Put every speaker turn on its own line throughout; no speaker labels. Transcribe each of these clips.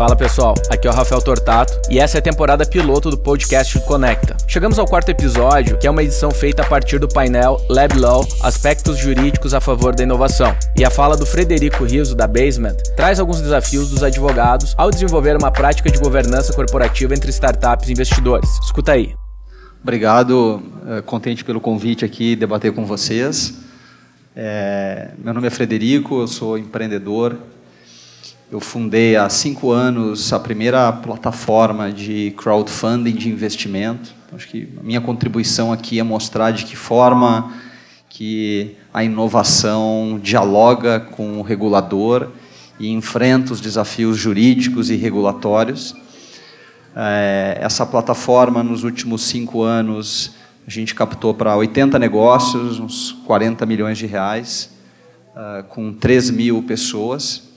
Fala pessoal, aqui é o Rafael Tortato e essa é a temporada piloto do podcast Conecta. Chegamos ao quarto episódio, que é uma edição feita a partir do painel Lab Law Aspectos Jurídicos a Favor da Inovação. E a fala do Frederico Riso, da Basement, traz alguns desafios dos advogados ao desenvolver uma prática de governança corporativa entre startups e investidores. Escuta aí.
Obrigado, eh, contente pelo convite aqui debater com vocês. É, meu nome é Frederico, eu sou empreendedor, eu fundei há cinco anos a primeira plataforma de crowdfunding de investimento. Acho que a minha contribuição aqui é mostrar de que forma que a inovação dialoga com o regulador e enfrenta os desafios jurídicos e regulatórios. É, essa plataforma, nos últimos cinco anos, a gente captou para 80 negócios, uns 40 milhões de reais, uh, com 3 mil pessoas.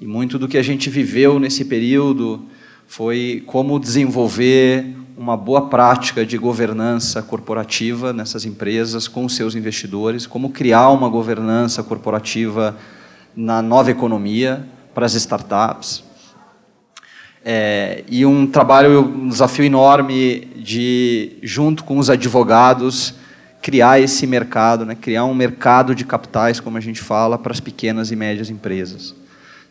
E muito do que a gente viveu nesse período foi como desenvolver uma boa prática de governança corporativa nessas empresas com seus investidores, como criar uma governança corporativa na nova economia para as startups. É, e um trabalho, um desafio enorme de, junto com os advogados, criar esse mercado, né, criar um mercado de capitais, como a gente fala, para as pequenas e médias empresas.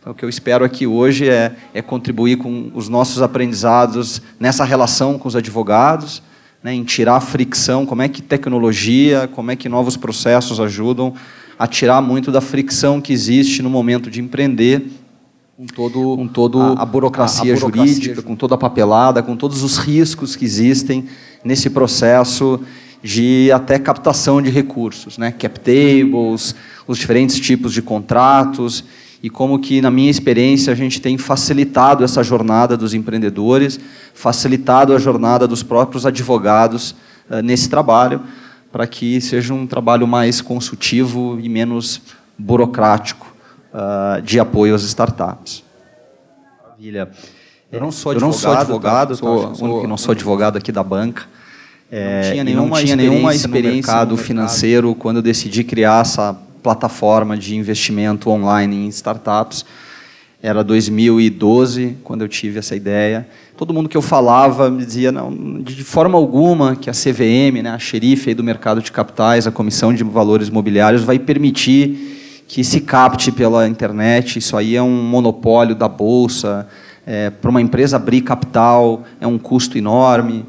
Então, o que eu espero aqui hoje é, é contribuir com os nossos aprendizados nessa relação com os advogados, né, em tirar a fricção, como é que tecnologia, como é que novos processos ajudam a tirar muito da fricção que existe no momento de empreender, com todo, com todo a, a, burocracia a, a, burocracia jurídica, com toda a papelada, com todos os riscos que existem nesse processo de até captação de recursos, né, cap tables, os diferentes tipos de contratos e como que, na minha experiência, a gente tem facilitado essa jornada dos empreendedores, facilitado a jornada dos próprios advogados uh, nesse trabalho, para que seja um trabalho mais consultivo e menos burocrático uh, de apoio às startups. Maravilha. Eu não sou advogado, eu não sou, advogado, sou, sou, não sou advogado aqui da banca. É, não tinha nenhuma, não tinha nenhuma experiência, no mercado financeiro quando eu decidi criar essa plataforma de investimento online em startups. Era 2012 quando eu tive essa ideia. Todo mundo que eu falava me dizia não, de forma alguma que a CVM, né, a xerife do mercado de capitais, a Comissão de Valores Imobiliários, vai permitir que se capte pela internet. Isso aí é um monopólio da bolsa. É, Para uma empresa abrir capital é um custo enorme.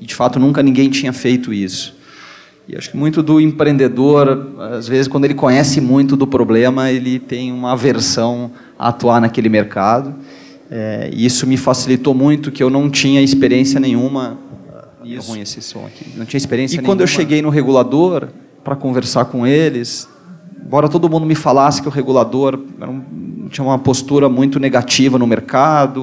E de fato nunca ninguém tinha feito isso. E acho que muito do empreendedor, às vezes, quando ele conhece muito do problema, ele tem uma aversão a atuar naquele mercado. É, e isso me facilitou muito, que eu não tinha experiência nenhuma. Isso. É ruim esse som aqui. Não tinha experiência e nenhuma. E quando eu cheguei no regulador para conversar com eles, embora todo mundo me falasse que o regulador um, tinha uma postura muito negativa no mercado,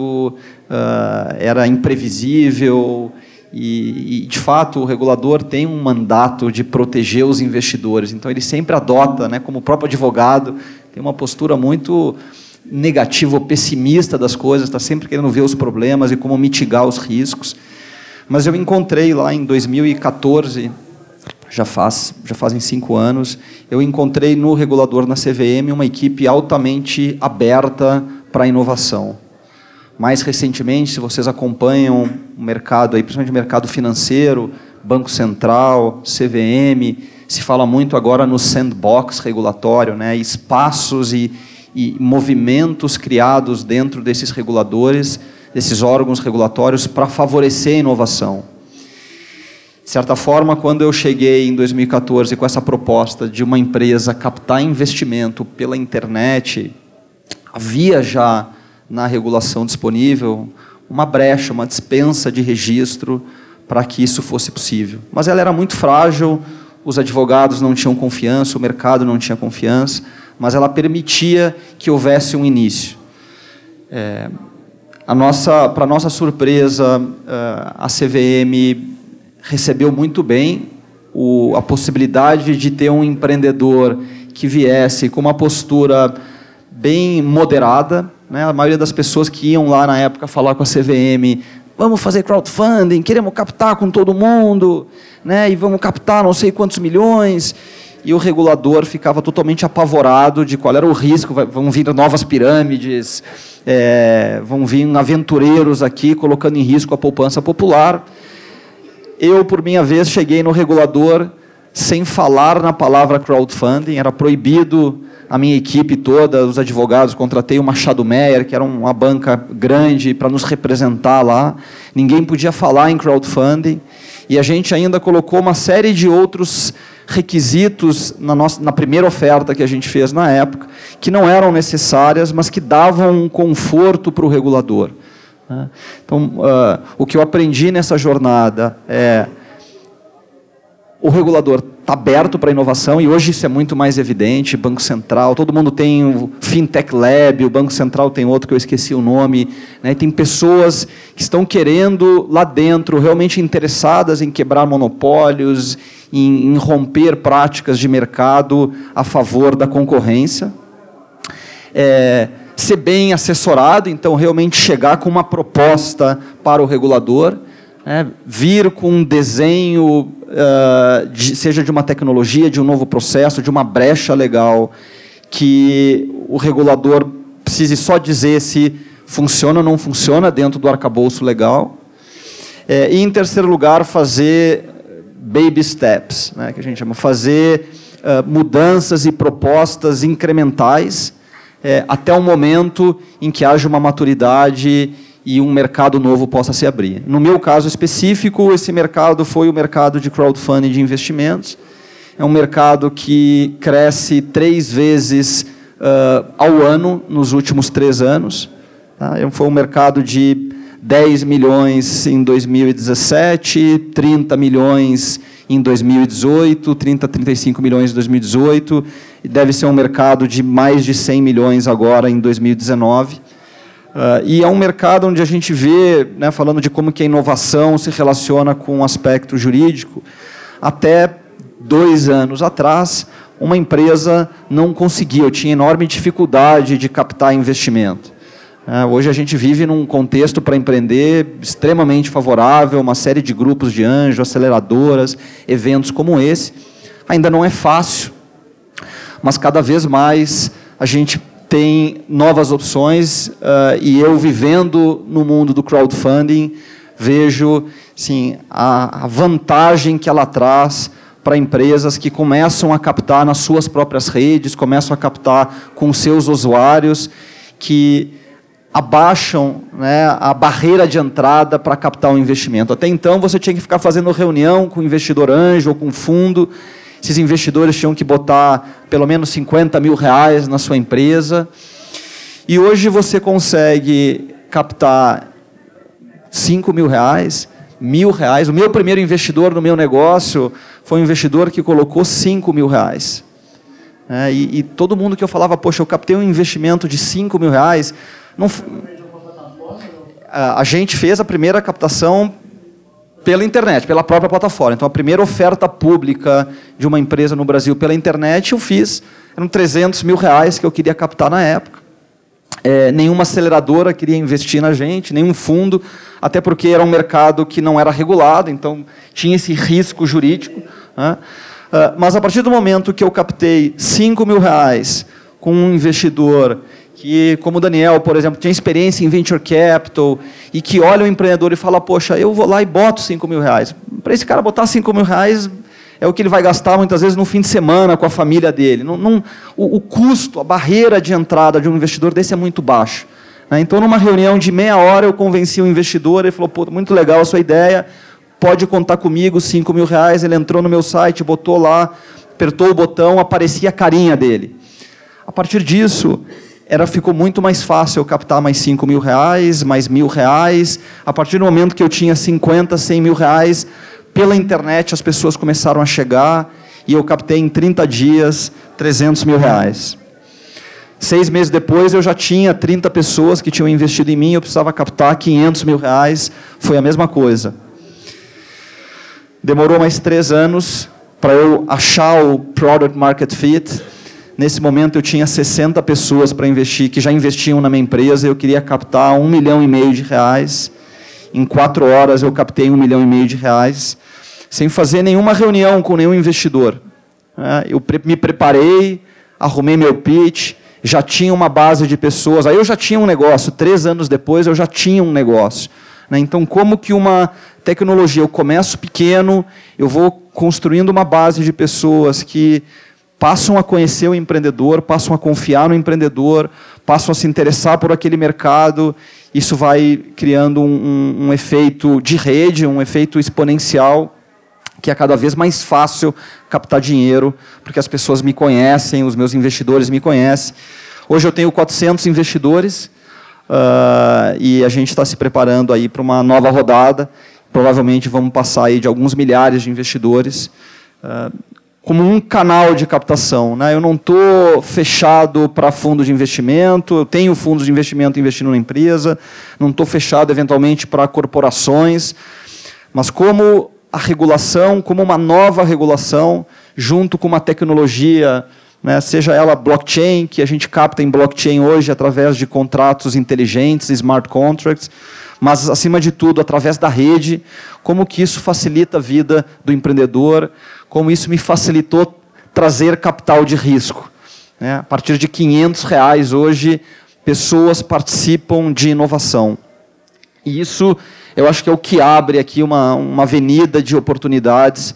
uh, era imprevisível e, e, de fato, o regulador tem um mandato de proteger os investidores. Então, ele sempre adota, né, como próprio advogado, tem uma postura muito negativa pessimista das coisas, está sempre querendo ver os problemas e como mitigar os riscos. Mas eu encontrei lá em 2014, já, faz, já fazem cinco anos, eu encontrei no regulador na CVM uma equipe altamente aberta para a inovação. Mais recentemente, se vocês acompanham o mercado, aí, principalmente o mercado financeiro, Banco Central, CVM, se fala muito agora no sandbox regulatório, né? espaços e, e movimentos criados dentro desses reguladores, desses órgãos regulatórios, para favorecer a inovação. De certa forma, quando eu cheguei em 2014 com essa proposta de uma empresa captar investimento pela internet, havia já na regulação disponível uma brecha, uma dispensa de registro para que isso fosse possível. Mas ela era muito frágil, os advogados não tinham confiança, o mercado não tinha confiança, mas ela permitia que houvesse um início. É, a nossa, para nossa surpresa, é, a CVM recebeu muito bem o, a possibilidade de ter um empreendedor que viesse com uma postura bem moderada, né? A maioria das pessoas que iam lá na época falar com a CVM, vamos fazer crowdfunding, queremos captar com todo mundo, né? e vamos captar não sei quantos milhões. e o regulador ficava totalmente apavorado de qual era o risco. Vão vir novas pirâmides, é, vão vir aventureiros aqui colocando em risco a poupança popular. Eu, por minha vez, cheguei no regulador sem falar na palavra crowdfunding, era proibido a minha equipe toda, os advogados, contratei o Machado Meyer, que era uma banca grande para nos representar lá. Ninguém podia falar em crowdfunding. E a gente ainda colocou uma série de outros requisitos na, nossa, na primeira oferta que a gente fez na época, que não eram necessárias, mas que davam um conforto para o regulador. Né? Então, uh, o que eu aprendi nessa jornada é o regulador está aberto para inovação e hoje isso é muito mais evidente. Banco Central, todo mundo tem o Fintech Lab, o Banco Central tem outro que eu esqueci o nome. Né? Tem pessoas que estão querendo lá dentro, realmente interessadas em quebrar monopólios, em, em romper práticas de mercado a favor da concorrência. É, ser bem assessorado, então realmente chegar com uma proposta para o regulador é, vir com um desenho, uh, de, seja de uma tecnologia, de um novo processo, de uma brecha legal, que o regulador precise só dizer se funciona ou não funciona dentro do arcabouço legal. É, e, em terceiro lugar, fazer baby steps, né, que a gente chama, fazer uh, mudanças e propostas incrementais é, até o momento em que haja uma maturidade e um mercado novo possa se abrir. No meu caso específico, esse mercado foi o mercado de crowdfunding de investimentos. É um mercado que cresce três vezes uh, ao ano nos últimos três anos. Tá? É, foi um mercado de 10 milhões em 2017, 30 milhões em 2018, 30, 35 milhões em 2018, e deve ser um mercado de mais de 100 milhões agora em 2019. Uh, e é um mercado onde a gente vê, né, falando de como que a inovação se relaciona com o aspecto jurídico, até dois anos atrás, uma empresa não conseguia, tinha enorme dificuldade de captar investimento. Uh, hoje a gente vive num contexto para empreender extremamente favorável, uma série de grupos de anjo, aceleradoras, eventos como esse. Ainda não é fácil, mas cada vez mais a gente tem novas opções uh, e eu vivendo no mundo do crowdfunding vejo sim a, a vantagem que ela traz para empresas que começam a captar nas suas próprias redes, começam a captar com seus usuários, que abaixam né, a barreira de entrada para captar um investimento. Até então você tinha que ficar fazendo reunião com investidor anjo ou com fundo esses investidores tinham que botar pelo menos 50 mil reais na sua empresa. E hoje você consegue captar 5 mil reais, mil reais. O meu primeiro investidor no meu negócio foi um investidor que colocou 5 mil reais. É, e, e, todo mundo que eu falava, poxa, eu captei um investimento de 5 mil reais. Não, a gente fez a primeira captação pela internet, pela própria plataforma. Então, a primeira oferta pública de uma empresa no Brasil pela internet eu fiz, eram 300 mil reais que eu queria captar na época. É, nenhuma aceleradora queria investir na gente, nenhum fundo, até porque era um mercado que não era regulado, então tinha esse risco jurídico. Né? Uh, mas a partir do momento que eu captei 5 mil reais com um investidor que, como o Daniel, por exemplo, tinha experiência em venture capital e que olha o empreendedor e fala, poxa, eu vou lá e boto 5 mil reais. Para esse cara botar 5 mil reais é o que ele vai gastar muitas vezes no fim de semana com a família dele. Não, não, o, o, custo, a barreira de entrada de um investidor desse é muito baixo. Né? Então, numa reunião de meia hora, eu convenci o investidor, ele falou, pô, muito legal a sua ideia, pode contar comigo, 5 mil reais. Ele entrou no meu site, botou lá, apertou o botão, aparecia a carinha dele. A partir disso, era ficou muito mais fácil eu captar mais 5 mil reais, mais mil reais. A partir do momento que eu tinha 50, 100 mil reais, pela internet as pessoas começaram a chegar e eu captei em 30 dias 300 mil reais. Seis meses depois eu já tinha 30 pessoas que tinham investido em mim, eu precisava captar 500 mil reais, foi a mesma coisa. Demorou mais três anos para eu achar o product market fit, Nesse momento eu tinha 60 pessoas para investir, que já investiam na minha empresa, eu queria captar um milhão e meio de reais. Em quatro horas eu captei um milhão e meio de reais, sem fazer nenhuma reunião com nenhum investidor. Né? Eu me preparei, arrumei meu pitch, já tinha uma base de pessoas. Aí eu já tinha um negócio. Três anos depois eu já tinha um negócio. Né? Então, como que uma tecnologia, eu começo pequeno, eu vou construindo uma base de pessoas que passam a conhecer o empreendedor, passam a confiar no empreendedor, passam a se interessar por aquele mercado. Isso vai criando um, um, um efeito de rede, um efeito exponencial que é cada vez mais fácil captar dinheiro, porque as pessoas me conhecem, os meus investidores me conhecem. Hoje eu tenho 400 investidores uh, e a gente está se preparando aí para uma nova rodada. Provavelmente vamos passar aí de alguns milhares de investidores. Uh, como um canal de captação. Né? Eu não estou fechado para fundo de investimento, eu tenho fundos de investimento investindo na empresa, não estou fechado eventualmente para corporações, mas como a regulação como uma nova regulação, junto com uma tecnologia, né, seja ela blockchain, que a gente capta em blockchain hoje através de contratos inteligentes, smart contracts, mas, acima de tudo, através da rede, como que isso facilita a vida do empreendedor, como isso me facilitou trazer capital de risco. Né? A partir de 500 reais hoje, pessoas participam de inovação. E isso eu acho que é o que abre aqui uma, uma avenida de oportunidades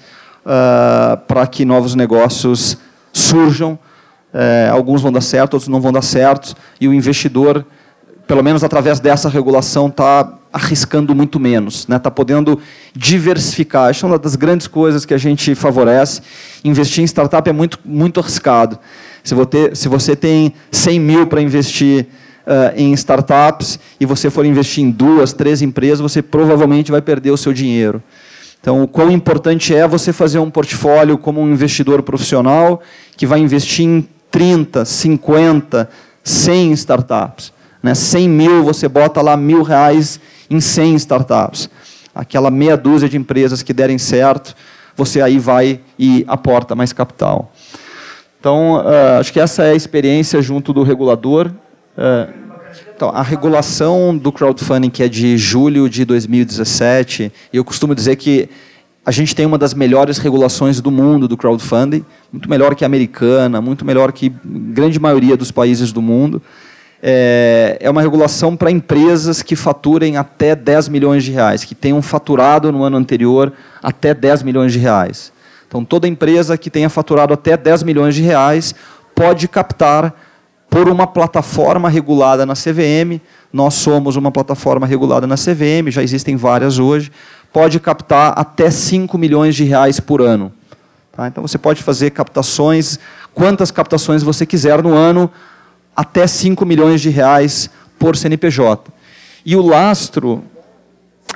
uh, para que novos negócios surjam. Uh, alguns vão dar certo, outros não vão dar certo, e o investidor, pelo menos através dessa regulação, está arriscando muito menos, está né? Podendo diversificar. Isso é uma das grandes coisas que a gente favorece. Investir em startup é muito, muito arriscado. Se você, se você tem 100 mil para investir uh, em startups e você for investir em duas, três empresas, você provavelmente vai perder o seu dinheiro. Então, o quão importante é você fazer um portfólio como um investidor profissional que vai investir em 30, 50, 100 startups. Né? 100 mil, você bota lá mil reais em 100 startups. Aquela meia dúzia de empresas que derem certo, você aí vai e aporta mais capital. Então, uh, acho que essa é a experiência junto do regulador. É, então, a regulação do crowdfunding, que é de julho de 2017, e eu costumo dizer que a gente tem uma das melhores regulações do mundo do crowdfunding, muito melhor que a americana, muito melhor que a grande maioria dos países do mundo. É, é uma regulação para empresas que faturem até 10 milhões de reais, que tenham faturado no ano anterior até 10 milhões de reais. Então, toda empresa que tenha faturado até 10 milhões de reais pode captar por uma plataforma regulada na CVM. Nós somos uma plataforma regulada na CVM, já existem várias hoje. Pode captar até 5 milhões de reais por ano. Tá? Então você pode fazer captações, quantas captações você quiser no ano, até 5 milhões de reais por CNPJ. E o lastro,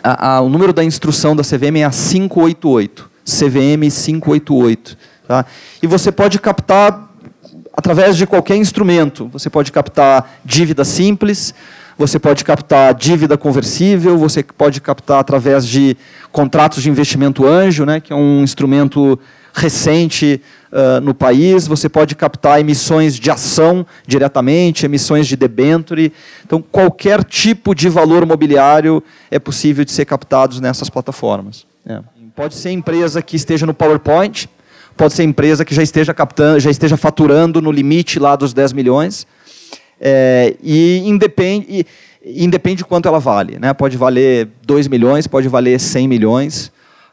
a, a, o número da instrução da CVM é a 588. CVM 588. Tá? E você pode captar através de qualquer instrumento. Você pode captar dívida simples, você pode captar dívida conversível, você pode captar através de contratos de investimento anjo, né, que é um instrumento recente uh, no país, você pode captar emissões de ação diretamente, emissões de debenture. Então, qualquer tipo de valor mobiliário é possível de ser captado nessas plataformas. É. Pode ser empresa que esteja no PowerPoint, pode ser empresa que já esteja captando, já esteja faturando no limite lá dos 10 milhões. É, e independe, e, independe de quanto ela vale. Né? Pode valer 2 milhões, pode valer 100 milhões.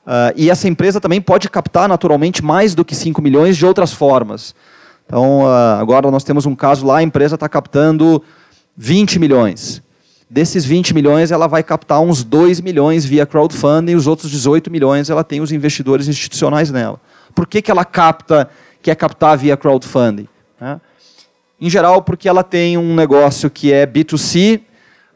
Uh, e essa empresa também pode captar naturalmente mais do que 5 milhões de outras formas. Então, uh, agora nós temos um caso lá, a empresa está captando 20 milhões. Desses 20 milhões, ela vai captar uns 2 milhões via crowdfunding, e os outros 18 milhões ela tem os investidores institucionais nela. Por que, que ela capta, quer captar via crowdfunding? Né? Em geral, porque ela tem um negócio que é B2C,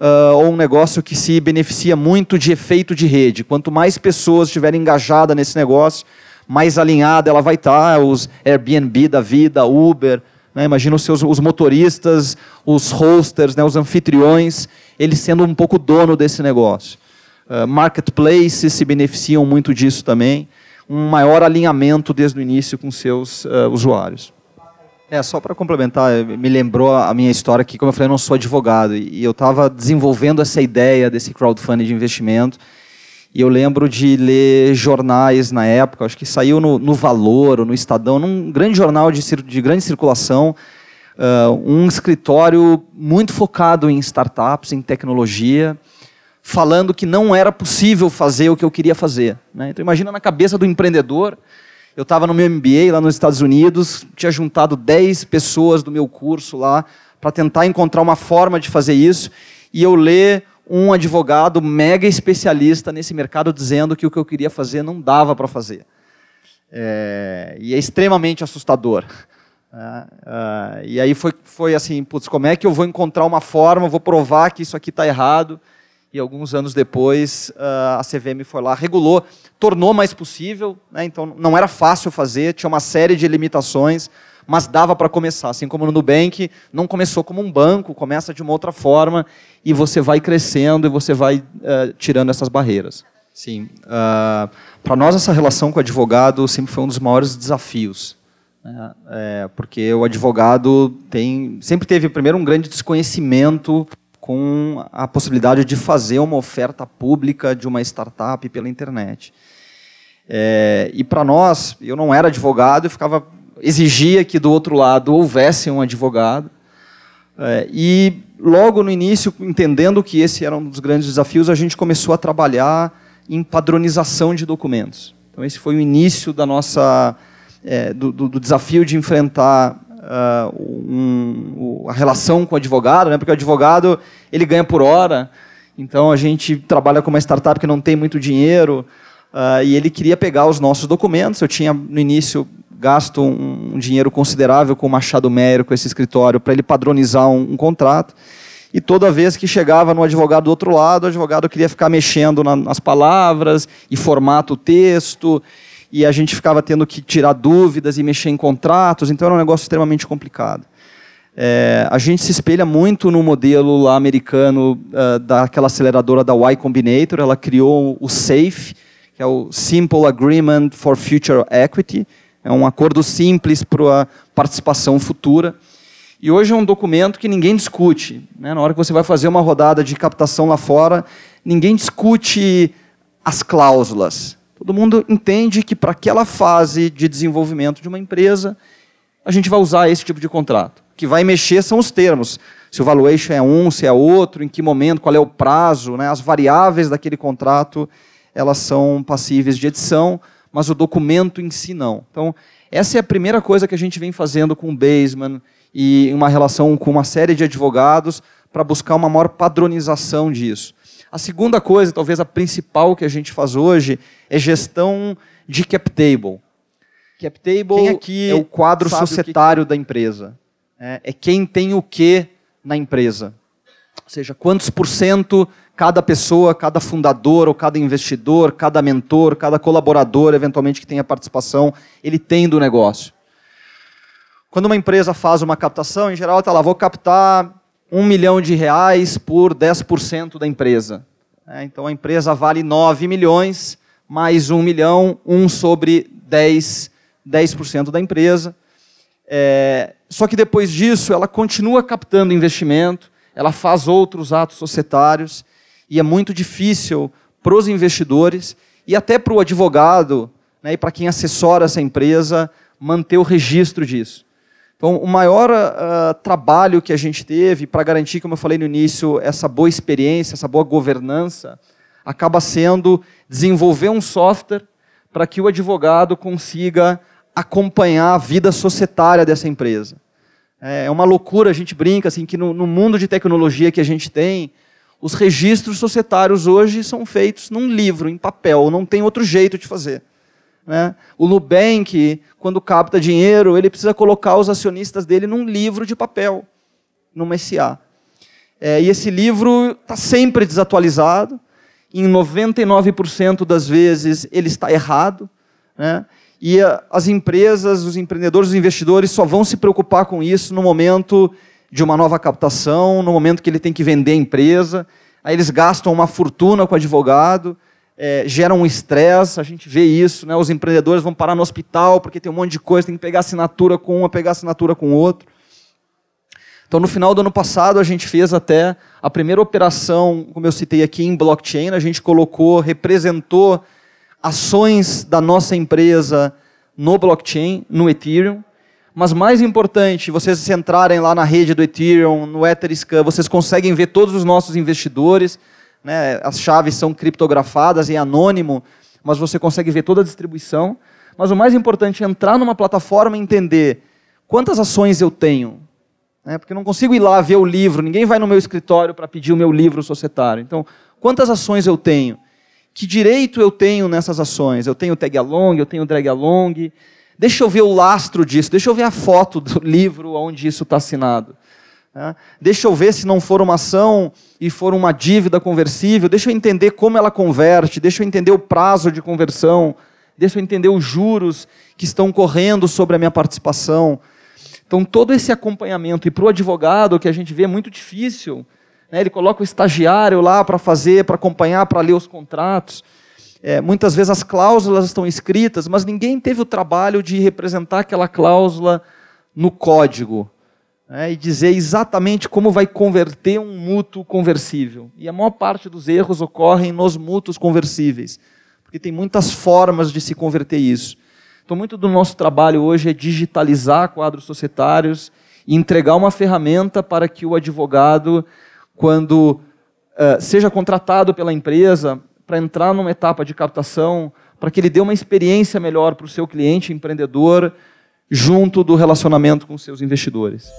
Uh, ou um negócio que se beneficia muito de efeito de rede. Quanto mais pessoas estiverem engajadas nesse negócio, mais alinhada ela vai estar. Os Airbnb da vida, Uber, né? imagina os seus os motoristas, os hosters, né? os anfitriões, eles sendo um pouco dono desse negócio. Uh, marketplaces se beneficiam muito disso também um maior alinhamento desde o início com seus uh, usuários. É, só para complementar, me lembrou a minha história que, como eu falei, eu não sou advogado e eu estava desenvolvendo essa ideia desse crowdfunding de investimento E eu lembro de ler jornais na época, acho que saiu no, no Valor ou no Estadão, num grande jornal de, de grande circulação, uh, um escritório muito focado em startups, em tecnologia, falando que não era possível fazer o que eu queria fazer. Né? Então imagina na cabeça do empreendedor, eu estava no meu MBA lá nos Estados Unidos, tinha juntado 10 pessoas do meu curso lá para tentar encontrar uma forma de fazer isso, e eu ler um advogado mega especialista nesse mercado dizendo que o que eu queria fazer não dava para fazer. É, e é extremamente assustador. É, é, e aí foi, foi assim, putz, como é que eu vou encontrar uma forma, vou provar que isso aqui está errado. E alguns anos depois, uh, a CVM foi lá, regulou, tornou mais possível. Né, então, não era fácil fazer, tinha uma série de limitações, mas dava para começar. Assim como no Nubank, não começou como um banco, começa de uma outra forma e você vai crescendo e você vai uh, tirando essas barreiras. Sim. Uh, ah, para nós, essa relação com o advogado sempre foi um dos maiores desafios. Né? É, porque o advogado tem, sempre teve, primeiro, um grande desconhecimento com a possibilidade de fazer uma oferta pública de uma startup pela internet. É, e para nós, eu não era advogado, eu ficava exigia que do outro lado houvesse um advogado. É, e logo no início, entendendo que esse era um dos grandes desafios, a gente começou a trabalhar em padronização de documentos. Então esse foi o início da nossa é, do, do, desafio de enfrentar uh, um, a relação com o advogado, né? porque o advogado ele ganha por hora. Então a gente trabalha com uma startup que não tem muito dinheiro uh, e ele queria pegar os nossos documentos. Eu tinha no início gasto um, um dinheiro considerável com o Machado Mério, com esse escritório, para ele padronizar um, um, contrato. E toda vez que chegava no advogado do outro lado, o advogado queria ficar mexendo na, nas palavras e formata o texto, e a gente ficava tendo que tirar dúvidas e mexer em contratos, então era um negócio extremamente complicado. É, a gente se espelha muito no modelo lá americano uh, daquela aceleradora da Y Combinator, ela criou o SAFE, que é o Simple Agreement for Future Equity, é um acordo simples para a participação futura. E hoje é um documento que ninguém discute. Né? Na hora que você vai fazer uma rodada de captação lá fora, ninguém discute as cláusulas. Todo mundo entende que para aquela fase de desenvolvimento de uma empresa, a gente vai usar esse tipo de contrato. O que vai mexer são os termos. Se o valuation é um, se é outro, em que momento, qual é o prazo, né? as variáveis daquele contrato, elas são passíveis de edição mas o documento em si não. Então, essa é a primeira coisa que a gente vem fazendo com o Baseman e uma relação com uma série de advogados para buscar uma maior padronização disso. A segunda coisa, talvez a principal que a gente faz hoje, é gestão de cap table. Cap table quem aqui é o quadro societário que... da empresa. É, é quem tem o que na empresa. Ou seja, quantos por cento cada pessoa, cada fundador ou cada investidor, cada mentor, cada colaborador, eventualmente que tenha participação, ele tem do negócio. Quando uma empresa faz uma captação, em geral, está lá, vou captar um milhão de reais por 10% da empresa. É, então a empresa vale 9 milhões, mais um milhão, um sobre 10, 10% da empresa. É, só que depois disso, ela continua captando investimento, ela faz outros atos societários, e é muito difícil para os investidores e até para o advogado né, e para quem assessora essa empresa manter o registro disso. Então, o maior uh, trabalho que a gente teve para garantir, como eu falei no início, essa boa experiência, essa boa governança, acaba sendo desenvolver um software para que o advogado consiga acompanhar a vida societária dessa empresa. É uma loucura, a gente brinca assim que no, no mundo de tecnologia que a gente tem, os registros societários hoje são feitos num livro, em papel, não tem outro jeito de fazer. Né? O Nubank, quando capta dinheiro, ele precisa colocar os acionistas dele num livro de papel, numa SA. É, e esse livro está sempre desatualizado, em 99% das vezes ele está errado, né? e a, as empresas, os empreendedores, os investidores só vão se preocupar com isso no momento de uma nova captação, no momento que ele tem que vender a empresa. Aí eles gastam uma fortuna com advogado, é, geram um estresse, a gente vê isso, né? os empreendedores vão parar no hospital porque tem um monte de coisa, tem que pegar assinatura com um, pegar assinatura com outro. Então, no final do ano passado, a gente fez até a primeira operação, como eu citei aqui, em blockchain. A gente colocou, representou ações da nossa empresa no blockchain, no Ethereum. Mas mais importante, vocês entrarem lá na rede do Ethereum, no Etherscan, vocês conseguem ver todos os nossos investidores. Né? As chaves são criptografadas em anônimo, mas você consegue ver toda a distribuição. Mas o mais importante é entrar numa plataforma e entender quantas ações eu tenho. Né? Porque eu não consigo ir lá ver o livro, ninguém vai no meu escritório para pedir o meu livro societário. Então, quantas ações eu tenho? Que direito eu tenho nessas ações? Eu tenho tag along, eu tenho drag along. Deixa eu ver o lastro disso, deixa eu ver a foto do livro onde isso está assinado. Né? Deixa eu ver se não for uma ação e for uma dívida conversível, deixa eu entender como ela converte, deixa eu entender o prazo de conversão, deixa eu entender os juros que estão correndo sobre a minha participação. Então, todo esse acompanhamento, e para o advogado, que a gente vê é muito difícil, né? ele coloca o estagiário lá para fazer, para acompanhar, para ler os contratos. É, muitas vezes as cláusulas estão escritas, mas ninguém teve o trabalho de representar aquela cláusula no código né, e dizer exatamente como vai converter um mútuo conversível. E a maior parte dos erros ocorrem nos mútuos conversíveis, porque tem muitas formas de se converter isso. Então, muito do nosso trabalho hoje é digitalizar quadros societários e entregar uma ferramenta para que o advogado, quando uh, seja contratado pela empresa para entrar numa etapa de captação, para que ele dê uma experiência melhor para o seu cliente empreendedor, junto do relacionamento com seus investidores.